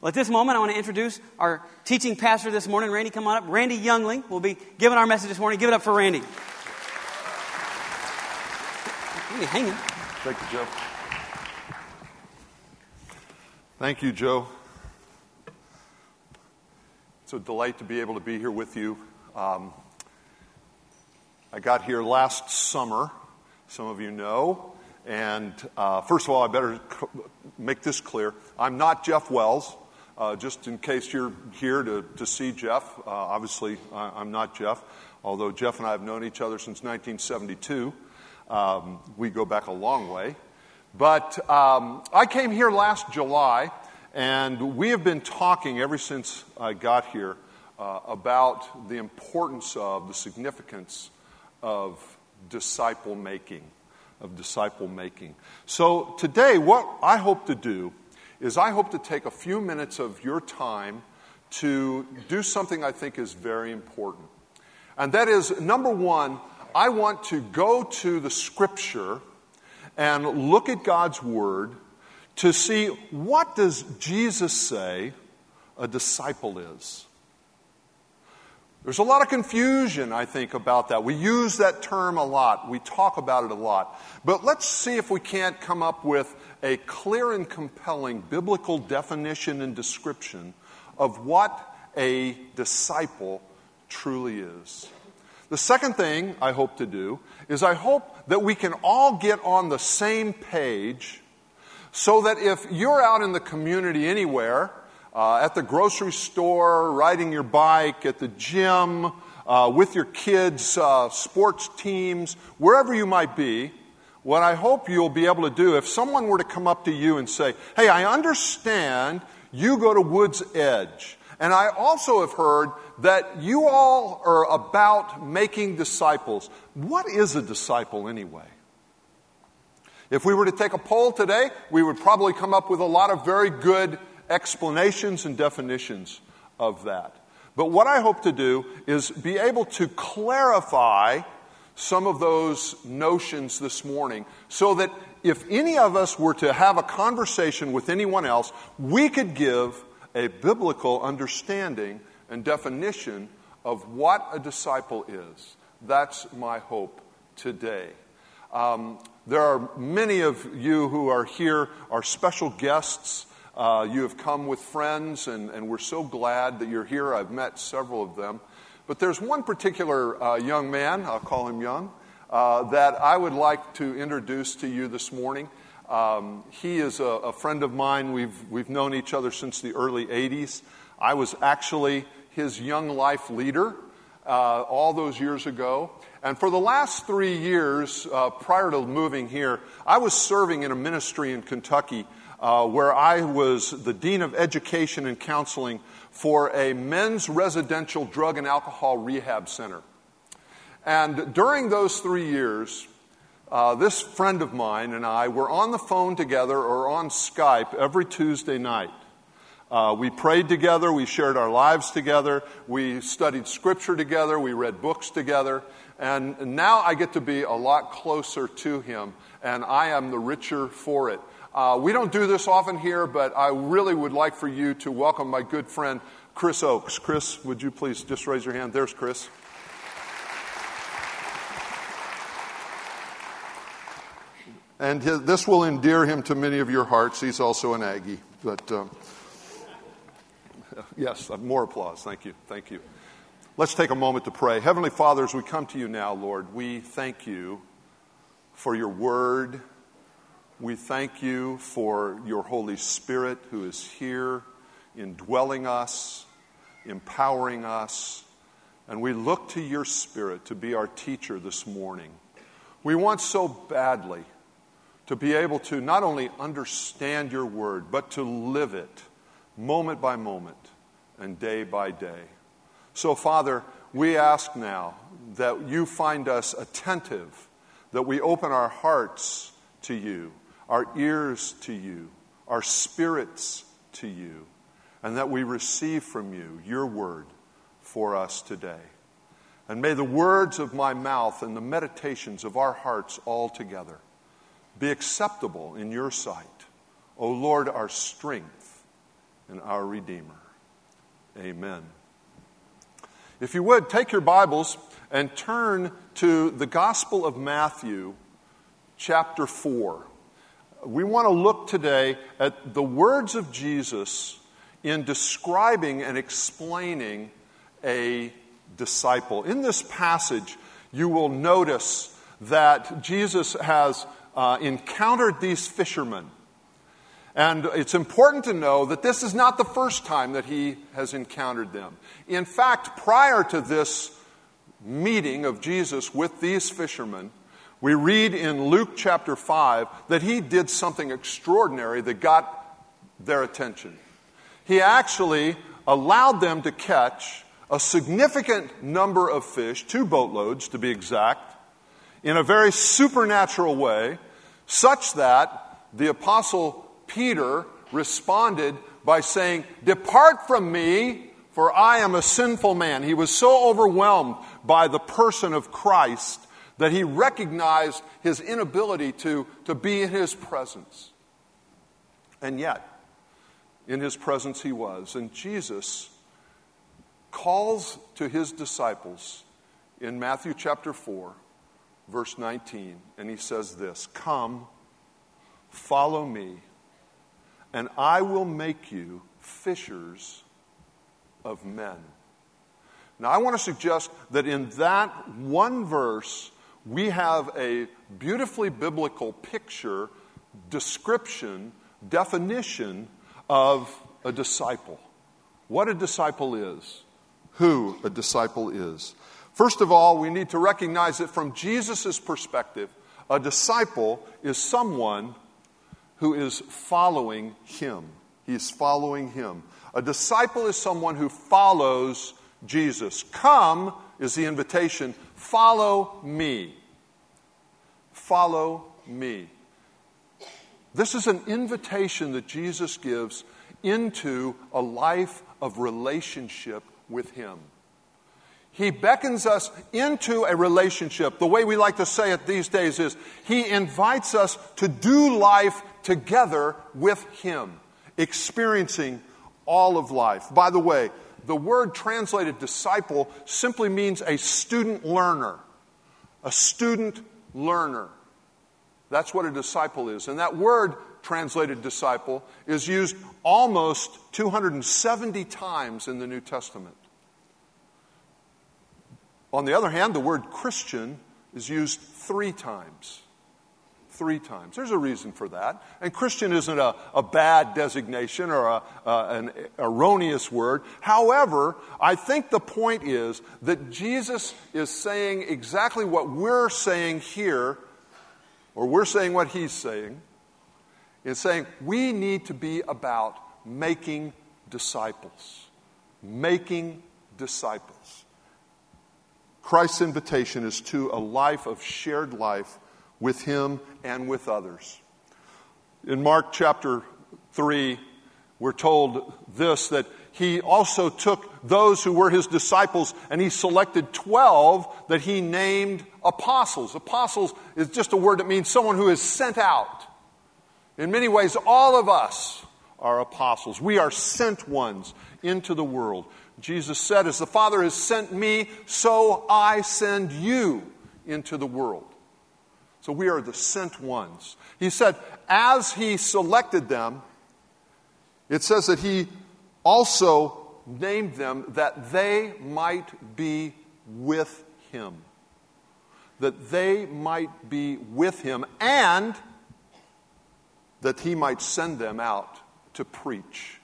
Well, at this moment, I want to introduce our teaching pastor this morning. Randy, come on up. Randy Youngling will be giving our message this morning. Give it up for Randy. Really hanging. Thank you, Joe. Thank you, Joe. It's a delight to be able to be here with you. Um, I got here last summer, some of you know. And uh, first of all, I better make this clear. I'm not Jeff Wells. Uh, just in case you're here to, to see Jeff, uh, obviously I, am not Jeff, although Jeff and I have known each other since 1972. Um, we go back a long way. But um, I came here last July, and we have been talking ever since I got here uh, about the importance of, the significance of disciple making. Of disciple making. So today, what I hope to do is I hope to take a few minutes of your time to do something I think is very important. And that is, number one, I want to go to the scripture and look at God's word to see what does Jesus say a disciple is. There's a lot of confusion, I think, about that. We use that term a lot. We talk about it a lot. But let's see if we can't come up with a clear and compelling biblical definition and description of what a disciple truly is. The second thing I hope to do is I hope that we can all get on the same page so that if you're out in the community anywhere, uh, at the grocery store, riding your bike, at the gym, uh, with your kids, uh, sports teams, wherever you might be, what I hope you'll be able to do, if someone were to come up to you and say, Hey, I understand you go to Wood's Edge. And I also have heard that you all are about making disciples. What is a disciple anyway? If we were to take a poll today, we would probably come up with a lot of very good explanations and definitions of that. But what I hope to do is be able to clarify some of those notions this morning so that if any of us were to have a conversation with anyone else, we could give a biblical understanding and definition of what a disciple is. That's my hope today. Um, there are many of you who are here, are special guests. Uh, you have come with friends, and, and we're so glad that you're here. I've met several of them. But there's one particular uh, young man, I'll call him young, uh, that I would like to introduce to you this morning. Um, he is a, a, friend of mine. We've, we've known each other since the early 80s. I was actually his young life leader uh, all those years ago. And for the last three years, uh, prior to moving here, I was serving in a ministry in Kentucky uh, where I was the Dean of Education and Counseling for a men's residential drug and alcohol rehab center. And during those three years, uh, this friend of mine and I were on the phone together or on Skype every Tuesday night. Uh, we prayed together, we shared our lives together, we studied scripture together, we read books together, and now I get to be a lot closer to him, and I am the richer for it. Uh, we don't do this often here, but I really would like for you to welcome my good friend, Chris Oakes. Chris, would you please just raise your hand? There's Chris. And his, this will endear him to many of your hearts. He's also an Aggie. But um, yes, more applause. Thank you. Thank you. Let's take a moment to pray. Heavenly Father, as we come to you now, Lord, we thank you for your word we thank you for your Holy Spirit who is here, indwelling us, empowering us, and we look to your Spirit to be our teacher this morning. We want so badly to be able to not only understand your word, but to live it moment by moment and day by day. So, Father, we ask now that you find us attentive, that we open our hearts to you our ears to you, our spirits to you, and that we receive from you your word for us today. And may the words of my mouth and the meditations of our hearts all together be acceptable in your sight, O Lord, our strength and our Redeemer. Amen. If you would, take your Bibles and turn to the Gospel of Matthew, chapter 4. We want to look today at the words of Jesus in describing and explaining a disciple. In this passage, you will notice that Jesus has uh, encountered these fishermen. And it's important to know that this is not the first time that he has encountered them. In fact, prior to this meeting of Jesus with these fishermen, we read in Luke chapter 5 that he did something extraordinary that got their attention. He actually allowed them to catch a significant number of fish, two boatloads to be exact, in a very supernatural way, such that the apostle Peter responded by saying, Depart from me, for I am a sinful man. He was so overwhelmed by the person of Christ that he recognized his inability to, to be in his presence. And yet, in his presence he was. And Jesus calls to his disciples in Matthew chapter 4, verse 19, and he says this Come, follow me, and I will make you fishers of men. Now, I want to suggest that in that one verse, we have a beautifully biblical picture, description, definition of a disciple. What a disciple is who a disciple is. First of all, we need to recognize that from Jesus' perspective, a disciple is someone who is following him. He's following him. A disciple is someone who follows Jesus. Come is the invitation. Follow me. Follow me. This is an invitation that Jesus gives into a life of relationship with Him. He beckons us into a relationship. The way we like to say it these days is He invites us to do life together with Him, experiencing all of life. By the way, the word translated disciple simply means a student learner. A student learner. That's what a disciple is. And that word translated disciple is used almost 270 times in the New Testament. On the other hand, the word Christian is used three times. Three times. There's a reason for that. And Christian isn't a, a bad designation or a, an erroneous word. However, I think the point is that Jesus is saying exactly what we're saying here, or we're saying what he's saying, is saying we need to be about making disciples. Making disciples. Christ's invitation is to a life of shared life with Him and with others. In Mark chapter 3, we're told this that He also took those who were His disciples and He selected 12 that He named apostles. Apostles is just a word that means someone who is sent out. In many ways, all of us are apostles. We are sent ones into the world. Jesus said, As the Father has sent me, so I send you into the world. So we are the sent ones. He said, as he selected them, it says that he also named them that they might be with him. That they might be with him and that he might send them out to preach.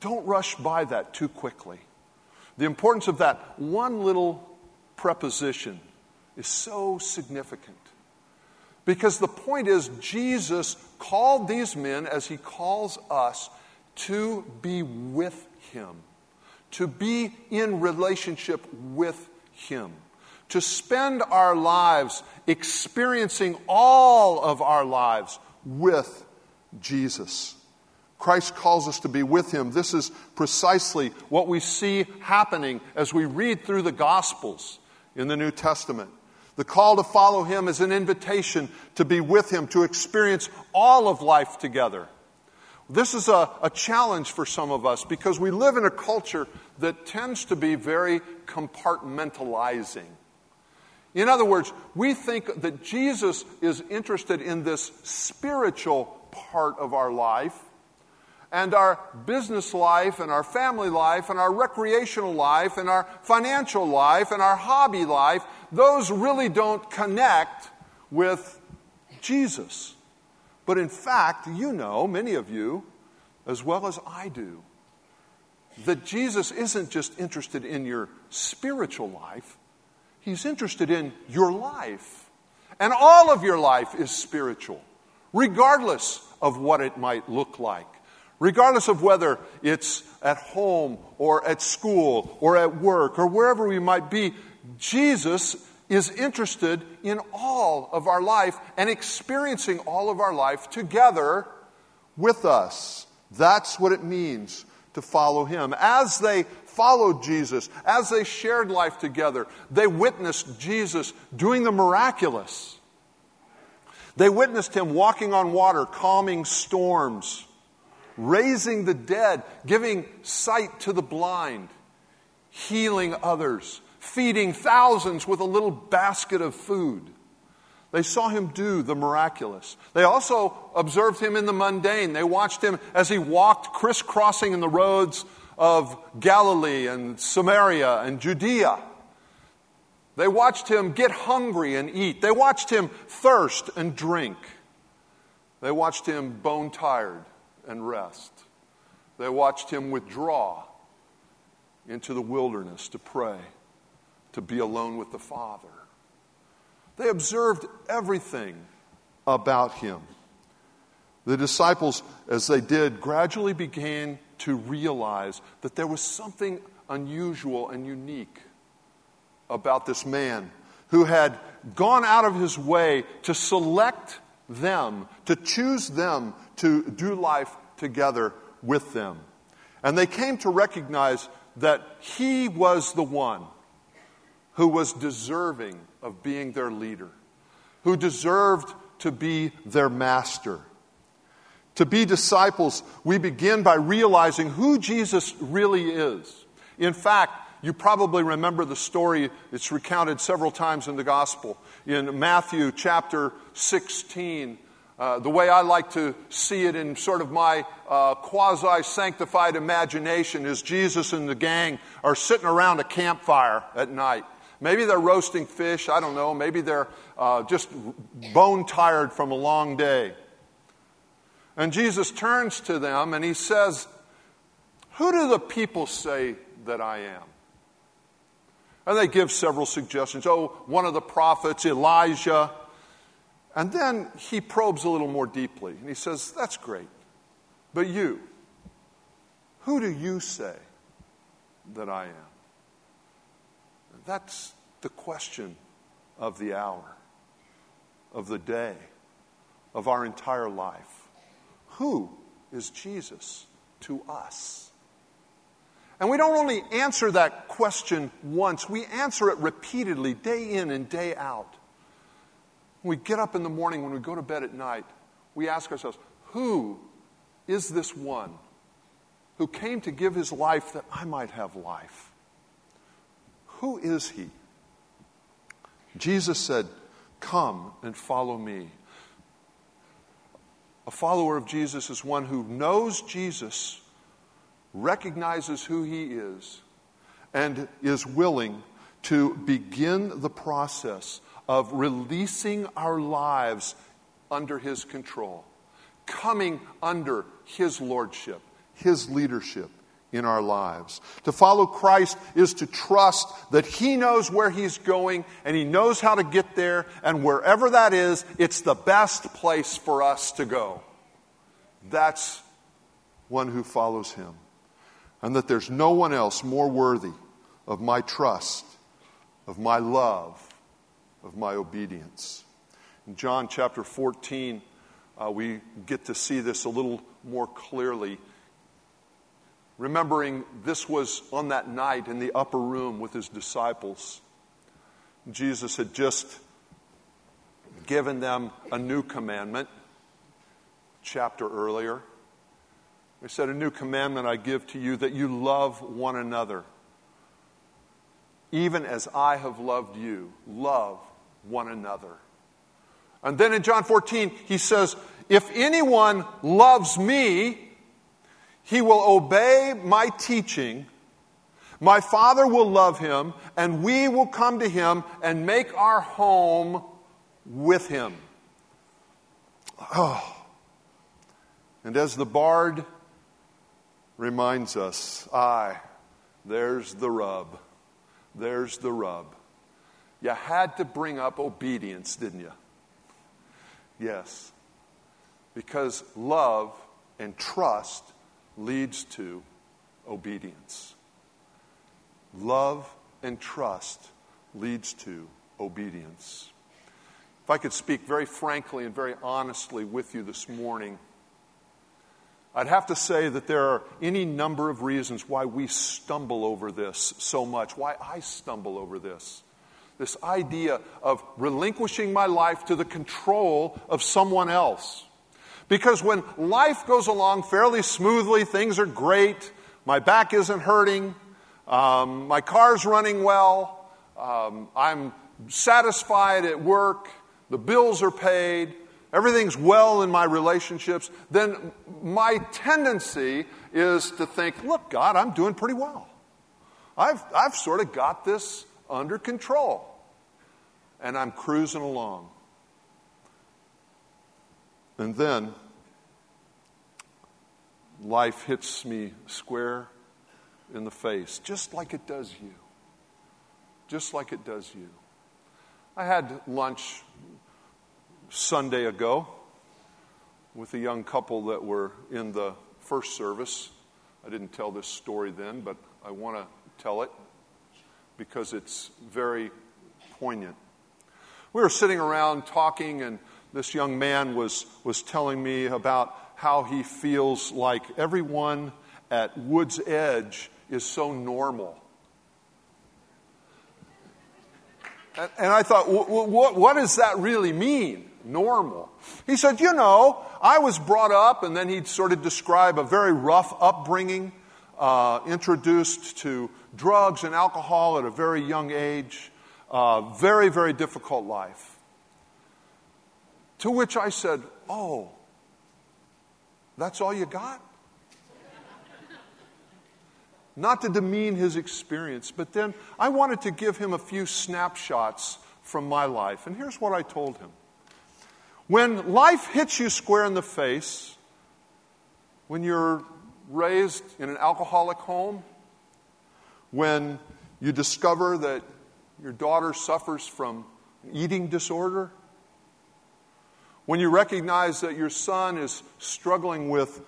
Don't rush by that too quickly. The importance of that one little preposition is so significant. Because the point is, Jesus called these men as he calls us to be with him, to be in relationship with him, to spend our lives experiencing all of our lives with Jesus. Christ calls us to be with him. This is precisely what we see happening as we read through the Gospels in the New Testament. The call to follow him is an invitation to be with him, to experience all of life together. This is a, a challenge for some of us because we live in a culture that tends to be very compartmentalizing. In other words, we think that Jesus is interested in this spiritual part of our life, and our business life, and our family life, and our recreational life, and our financial life, and our hobby life, those really don't connect with Jesus. But in fact, you know, many of you, as well as I do, that Jesus isn't just interested in your spiritual life, He's interested in your life. And all of your life is spiritual, regardless of what it might look like. Regardless of whether it's at home or at school or at work or wherever we might be, Jesus is interested in all of our life and experiencing all of our life together with us. That's what it means to follow Him. As they followed Jesus, as they shared life together, they witnessed Jesus doing the miraculous. They witnessed Him walking on water, calming storms, raising the dead, giving sight to the blind, healing others feeding thousands with a little basket of food. They saw him do the miraculous. They also observed him in the mundane. They watched him as he walked crisscrossing in the roads of Galilee and Samaria and Judea. They watched him get hungry and eat. They watched him thirst and drink. They watched him bone tired and rest. They watched him withdraw into the wilderness to pray to be alone with the Father. They observed everything about him. The disciples, as they did, gradually began to realize that there was something unusual and unique about this man who had gone out of his way to select them, to choose them to do life together with them. And they came to recognize that he was the one who was deserving of being their leader, who deserved to be their master. To be disciples, we begin by realizing who Jesus really is. In fact, you probably remember the story, it's recounted several times in the gospel. In Matthew chapter 16, uh, the way I like to see it in sort of my uh, quasi sanctified imagination is Jesus and the gang are sitting around a campfire at night. Maybe they're roasting fish. I don't know. Maybe they're uh, just bone tired from a long day. And Jesus turns to them and he says, Who do the people say that I am? And they give several suggestions. Oh, one of the prophets, Elijah. And then he probes a little more deeply and he says, That's great. But you, who do you say that I am? That's the question of the hour, of the day, of our entire life. Who is Jesus to us? And we don't only answer that question once, we answer it repeatedly, day in and day out. When we get up in the morning, when we go to bed at night, we ask ourselves, Who is this one who came to give his life that I might have life? Who is he? Jesus said, Come and follow me. A follower of Jesus is one who knows Jesus, recognizes who he is, and is willing to begin the process of releasing our lives under his control, coming under his lordship, his leadership in our lives. To follow Christ is to trust that He knows where He's going and He knows how to get there, and wherever that is, it's the best place for us to go. That's one who follows Him. And that there's no one else more worthy of my trust, of my love, of my obedience. In John chapter 14, uh, we get to see this a little more clearly remembering this was on that night in the upper room with his disciples. Jesus had just given them a new commandment, chapter earlier. He said, A new commandment I give to you that you love one another. Even as I have loved you, love one another. And then in John 14, he says, If anyone loves me, he will obey my teaching. My Father will love him, and we will come to him and make our home with him. Oh. And as the bard reminds us, Ay, there's the rub. There's the rub. You had to bring up obedience, didn't you? Yes. Because love and trust leads to obedience. Love and trust leads to obedience. If I could speak very frankly and very honestly with you this morning, I'd have to say that there are any number of reasons why we stumble over this so much, why I stumble over this. This idea of relinquishing my life to the control of someone else. Because when life goes along fairly smoothly, things are great, my back isn't hurting, um, my car's running well, um, I'm satisfied at work, the bills are paid, everything's well in my relationships, then my tendency is to think, look, God, I'm doing pretty well. I've, I've sort of got this under control. And I'm cruising along. And then life hits me square in the face, just like it does you. Just like it does you. I had lunch Sunday ago with a young couple that were in the first service. I didn't tell this story then, but I want to tell it because it's very poignant. We were sitting around talking, and this young man was, was telling me about how he feels like everyone at Wood's Edge is so normal. And, I thought, what, what does that really mean? normal. He said, You know, I was brought up, and then he'd sort of describe a very rough upbringing, uh, introduced to drugs and alcohol at a very young age, uh, very, very difficult life. To which I said, Oh, that's all you got? Not to demean his experience, but then I wanted to give him a few snapshots from my life. And here's what I told him. When life hits you square in the face, when you're raised in an alcoholic home, when you discover that your daughter suffers from eating disorder, when you recognize that your son is struggling with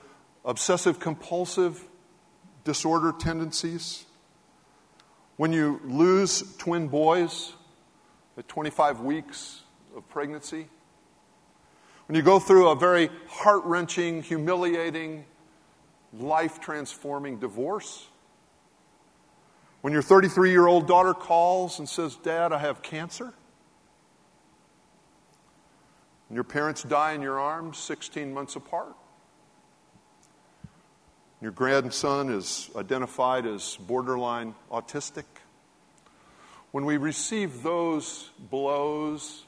obsessive compulsive disorder tendencies, when you lose twin boys at 25 weeks of pregnancy, when you go through a very heart wrenching, humiliating, life transforming divorce, when your 33 year old daughter calls and says, Dad, I have cancer, your parents die in your arms 16 months apart, your grandson is identified as borderline autistic. When we receive those blows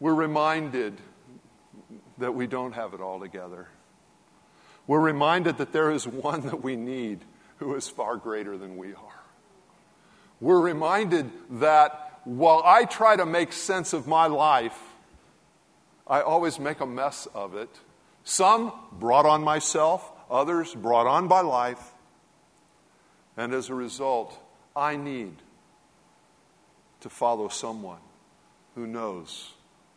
we're reminded that we don't have it all together. We're reminded that there is one that we need who is far greater than we are. We're reminded that while I try to make sense of my life, I always make a mess of it. Some brought on myself, others brought on by life. And as a result, I need to follow someone who knows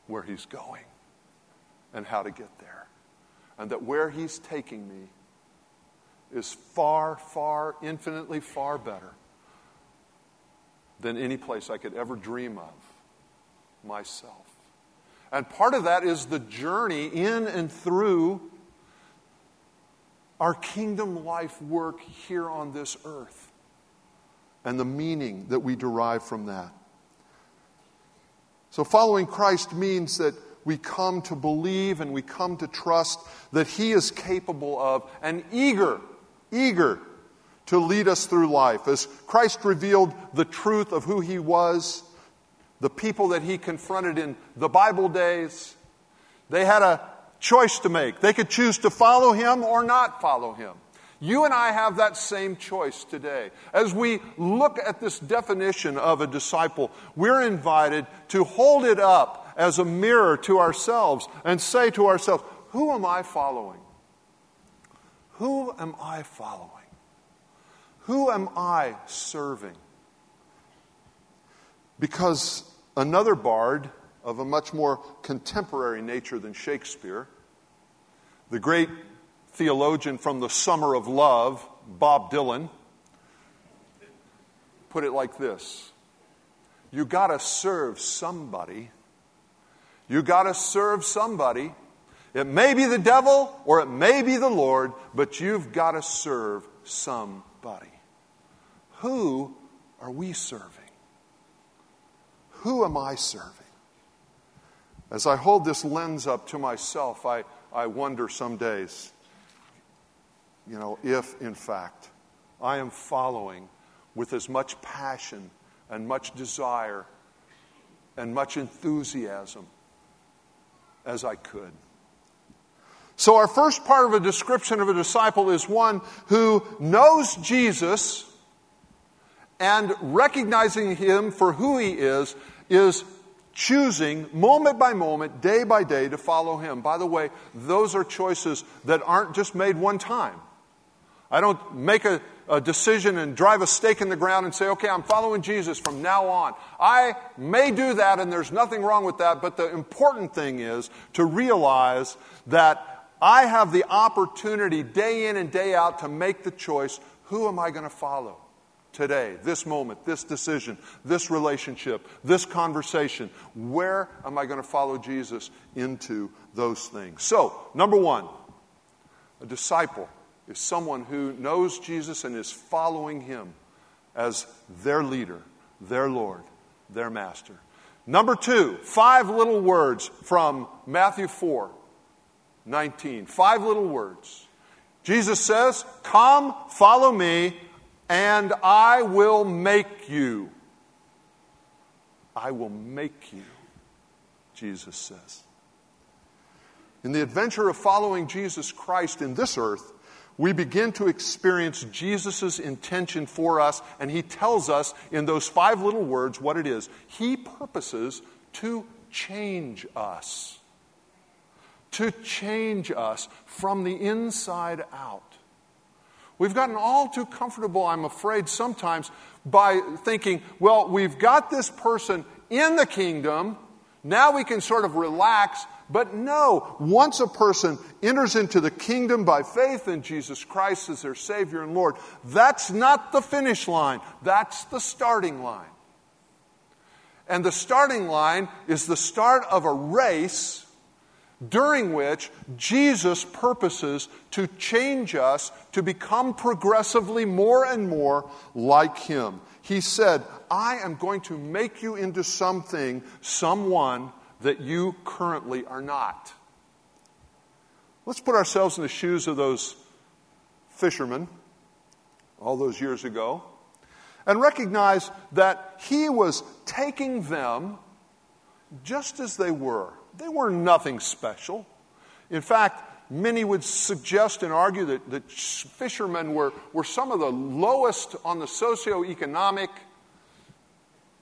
where He's going and how to get there. And that where He's taking me is far, far, infinitely far better than any place I could ever dream of myself. And part of that is the journey in and through our kingdom life work here on this earth and the meaning that we derive from that. So, following Christ means that we come to believe and we come to trust that He is capable of and eager, eager to lead us through life. As Christ revealed the truth of who He was, the people that He confronted in the Bible days, they had a choice to make. They could choose to follow Him or not follow Him. You and I have that same choice today. As we look at this definition of a disciple, we're invited to hold it up as a mirror to ourselves and say to ourselves, Who am I following? Who am I following? Who am I serving? Because another bard of a much more contemporary nature than Shakespeare, the great theologian from the Summer of Love, Bob Dylan, put it like this You got to serve somebody. You got to serve somebody. It may be the devil or it may be the Lord, but you've got to serve somebody. Who are we serving? Who am I serving? As I hold this lens up to myself, I, I wonder some days you know, if in fact I am following with as much passion and much desire and much enthusiasm as I could. So, our first part of a description of a disciple is one who knows Jesus and recognizing him for who he is, is choosing moment by moment, day by day to follow him. By the way, those are choices that aren't just made one time. I don't make a, a, decision and drive a stake in the ground and say, okay, I'm following Jesus from now on. I may do that, and there's nothing wrong with that, but the important thing is to realize that I have the opportunity day in and day out to make the choice who am I going to follow? Today, this moment, this decision, this relationship, this conversation. Where am I going to follow Jesus into those things? So, number one, a disciple is someone who knows Jesus and is following him as their leader, their Lord, their master. Number two, five little words from Matthew 4 19. Five little words. Jesus says, Come, follow me, and I will make you. I will make you, Jesus says. In the adventure of following Jesus Christ in this earth, we begin to experience Jesus' intention for us, and he tells us in those five little words what it is. He purposes to change us, to change us from the inside out. We've gotten all too comfortable, I'm afraid, sometimes by thinking, well, we've got this person in the kingdom, now we can sort of relax but no, once a person enters into the kingdom by faith in Jesus Christ as their Savior and Lord, that's not the finish line, that's the starting line. And the starting line is the start of a race during which Jesus purposes to change us to become progressively more and more like Him. He said, I am going to make you into something, someone that you currently are not. Let's put ourselves in the shoes of those fishermen all those years ago and recognize that he was taking them just as they were. They were nothing special. In fact, many would suggest and argue that, that fishermen were, were some of the lowest on the socioeconomic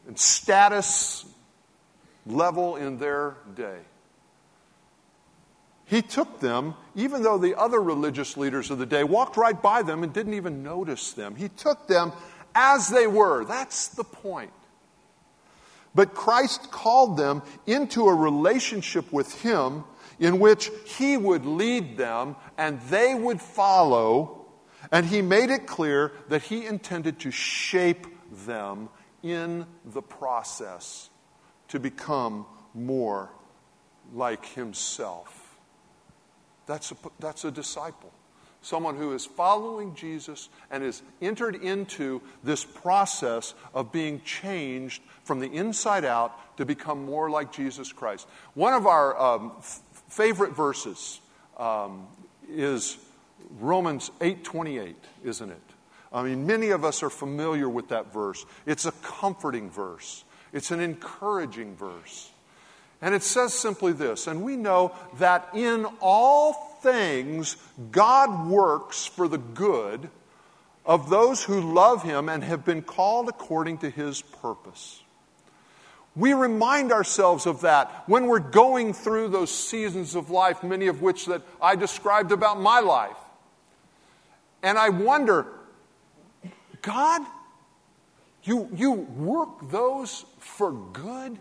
and status level in their day. He took them, even though the other religious leaders of the day walked right by them and didn't even notice them. He took them as they were. That's the point. But Christ called them into a relationship with Him in which He would lead them and they would follow. And He made it clear that He intended to shape them in the process to become more like himself. That's a, that's a disciple. Someone who is following Jesus and has entered into this process of being changed from the inside out to become more like Jesus Christ. One of our um, f- favorite verses um, is Romans 8:28, isn't it? I mean, many of us are familiar with that verse. It's a comforting verse. It's an encouraging verse. And it says simply this, and we know that in all things God works for the good of those who love him and have been called according to his purpose. We remind ourselves of that when we're going through those seasons of life, many of which that I described about my life. And I wonder, God, you, you work those for good?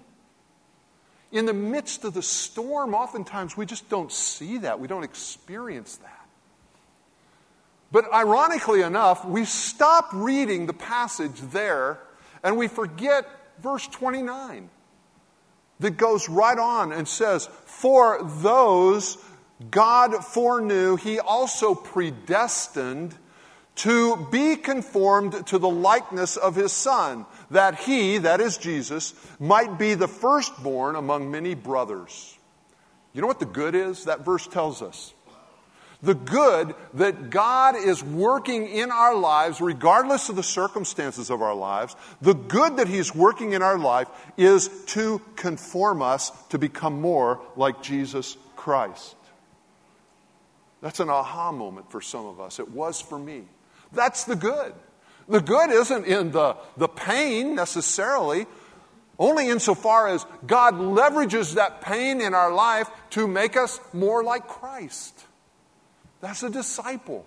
In the midst of the storm, oftentimes we just don't see that. We don't experience that. But ironically enough, we stop reading the passage there and we forget verse 29 that goes right on and says, For those God foreknew, he also predestined to be conformed to the likeness of his Son, that he, that is Jesus, might be the firstborn among many brothers. You know what the good is? That verse tells us. The good that God is working in our lives, regardless of the circumstances of our lives, the good that He's working in our life is to conform us to become more like Jesus Christ. That's an aha moment for some of us. It was for me. That's the good. The good isn't in the, the pain necessarily, only insofar as God leverages that pain in our life to make us more like Christ. That's a disciple.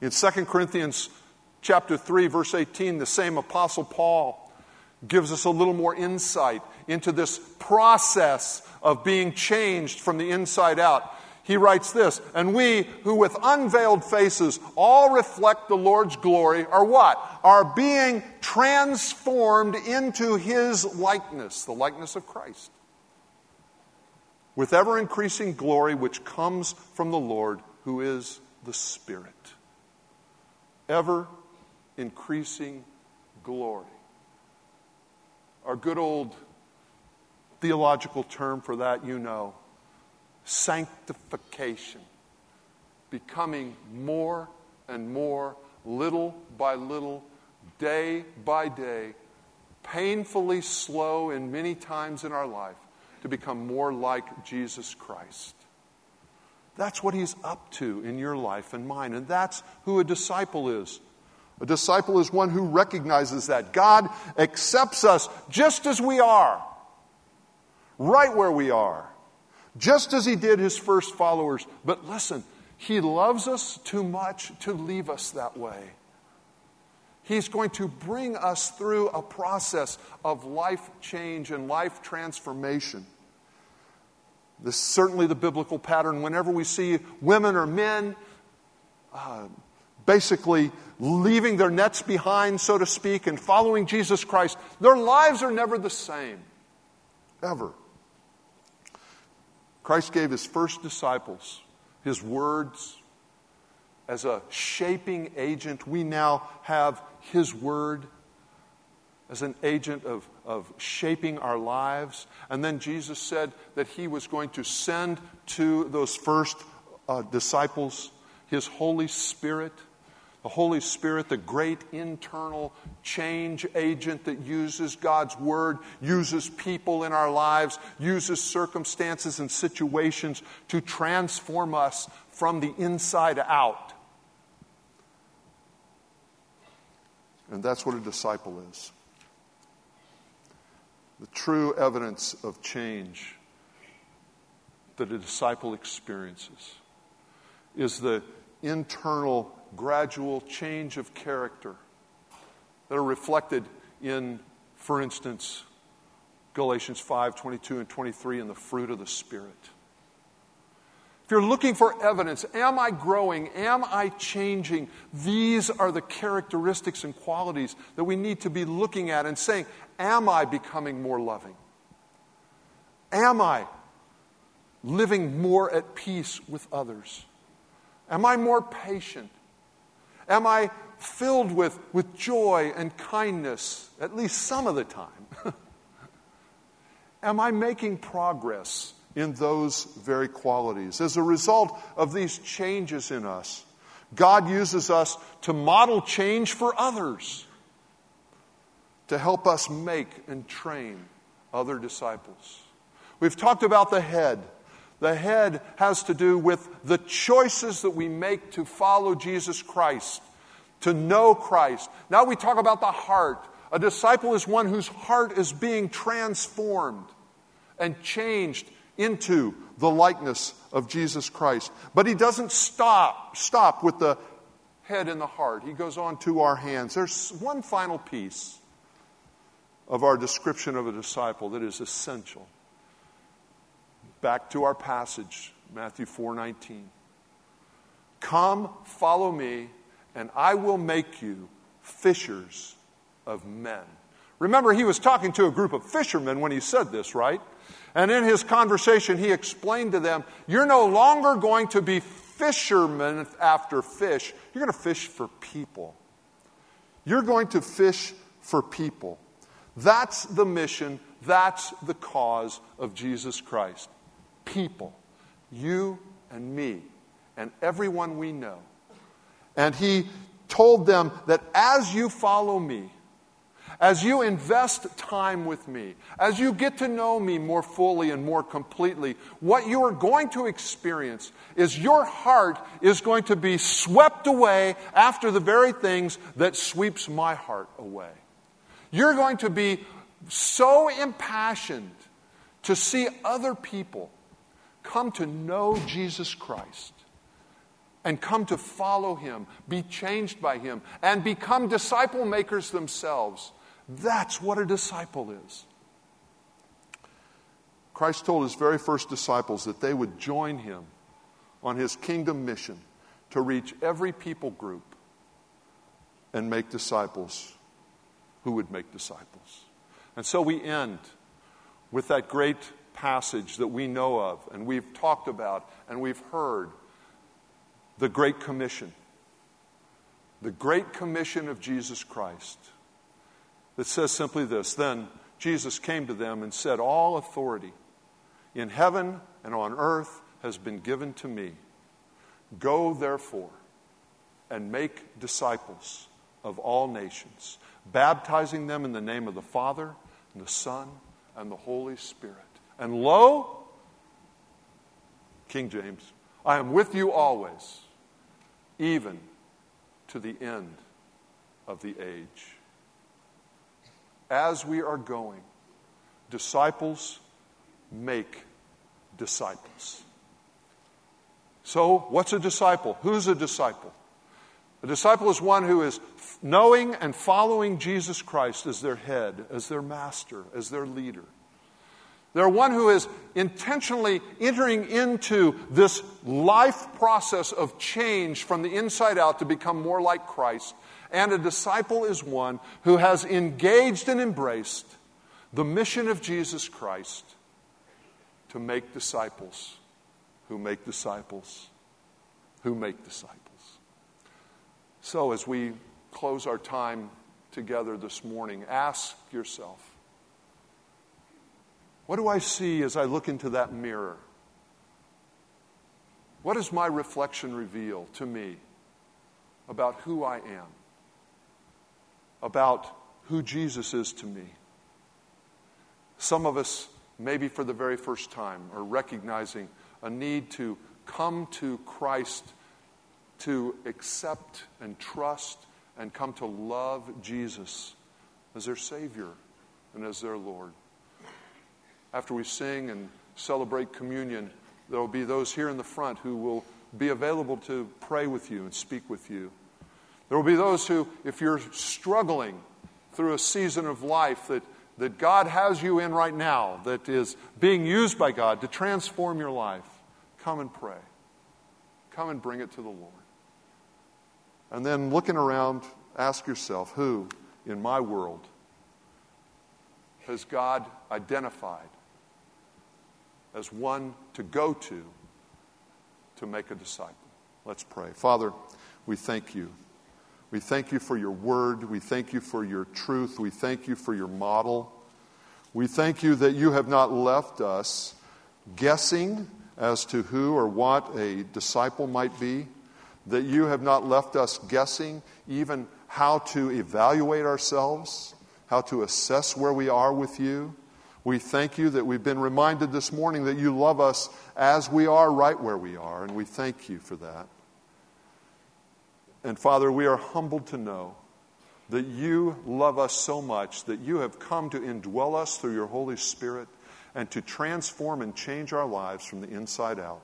In 2 Corinthians chapter 3 verse 18 the same apostle Paul gives us a little more insight into this process of being changed from the inside out he writes this, and we who with unveiled faces all reflect the Lord's glory are what? Are being transformed into his likeness, the likeness of Christ. With ever increasing glory which comes from the Lord who is the Spirit. Ever increasing glory. Our good old theological term for that, you know sanctification, becoming more and more, little by little, day by day, painfully slow in many times in our life to become more like Jesus Christ. That's what he's up to in your life and mine, and that's who a disciple is. A disciple is one who recognizes that God accepts us just as we are, right where we are just as he did his first followers. But listen, he loves us too much to leave us that way. He's going to bring us through a process of life change and life transformation. This is certainly the biblical pattern. Whenever we see women or men uh, basically leaving their nets behind, so to speak, and following Jesus Christ, their lives are never the same. Ever. Christ gave his first disciples his words as a shaping agent. We now have his word as an agent of, of shaping our lives. And then Jesus said that he was going to send to those first uh, disciples his Holy Spirit the Holy Spirit, the great internal change agent that uses God's Word, uses people in our lives, uses circumstances and situations to transform us from the inside out. And that's what a disciple is. The true evidence of change that a disciple experiences is the internal gradual change of character that are reflected in, for instance, Galatians 5 22 and 23 in the fruit of the Spirit. If you're looking for evidence, am I growing? Am I changing? These are the characteristics and qualities that we need to be looking at and saying, Am I becoming more loving? Am I living more at peace with others? Am I more patient? Am I filled with, with joy and kindness, at least some of the time? Am I making progress in those very qualities? As a result of these changes in us, God uses us to model change for others, to help us make and train other disciples. We've talked about the head. The head has to do with the choices that we make to follow Jesus Christ, to know Christ. Now we talk about the heart. A disciple is one whose heart is being transformed and changed into the likeness of Jesus Christ. But he doesn't stop, stop with the head and the heart. He goes on to our hands. There's one final piece of our description of a disciple that is essential. Back to our passage, Matthew 4:19. Come, follow me, and I will make you fishers of men. Remember, he was talking to a group of fishermen when he said this, right? And in his conversation, he explained to them, You're no longer going to be fishermen after fish. You're going to fish for people. You're going to fish for people. That's the mission, that's the cause of Jesus Christ. People. You and me, and everyone we know. And he told them that as you follow me, as you invest time with me, as you get to know me more fully and more completely, what you are going to experience is your heart is going to be swept away after the very things that sweeps my heart away. You're going to be so impassioned to see other people come to know Jesus Christ and come to follow him, be changed by him, and become disciple makers themselves that's what a disciple is. Christ told his very first disciples that they would join him on his kingdom mission to reach every people group and make disciples who would make disciples. And so we end with that great passage that we know of and we've talked about and we've heard the Great Commission. The Great Commission of Jesus Christ that says simply this Then Jesus came to them and said, All authority in heaven and on earth has been given to me. Go, therefore, and make disciples of all nations, baptizing them in the name of the Father, and the Son, and the Holy Spirit. And lo, King James, I am with you always, even to the end of the age as we are going, disciples make disciples. So, what's a disciple? Who's a disciple? A disciple is one who is knowing and following Jesus Christ as their head, as their master, as their leader. They're one who is intentionally entering into this life process of change from the inside out to become more like Christ and a disciple is one who has engaged and embraced the mission of Jesus Christ to make disciples who make disciples who make disciples. So, as we close our time together this morning, ask yourself what do I see as I look into that mirror? What does my reflection reveal to me about who I am? about who Jesus is to me. Some of us, maybe for the very first time, are recognizing a need to come to Christ to accept and trust and come to love Jesus as their Savior and as their Lord. After we sing and celebrate communion, there will be those here in the front who will be available to pray with you and speak with you. There will be those who, if you're struggling through a season of life that, that God has you in right now, that is being used by God to transform your life, come and pray. Come and bring it to the Lord. And then looking around, ask yourself who in my world has God identified as one to go to to make a disciple? Let's pray. Father, we thank you. We thank you for your word. We thank you for your truth. We thank you for your model. We thank you that you have not left us guessing as to who or what a disciple might be, that you have not left us guessing even how to evaluate ourselves, how to assess where we are with you. We thank you that we've been reminded this morning that you love us as we are, right where we are, and we thank you for that. And Father, we are humbled to know that you love us so much that you have come to indwell us through your Holy Spirit and to transform and change our lives from the inside out.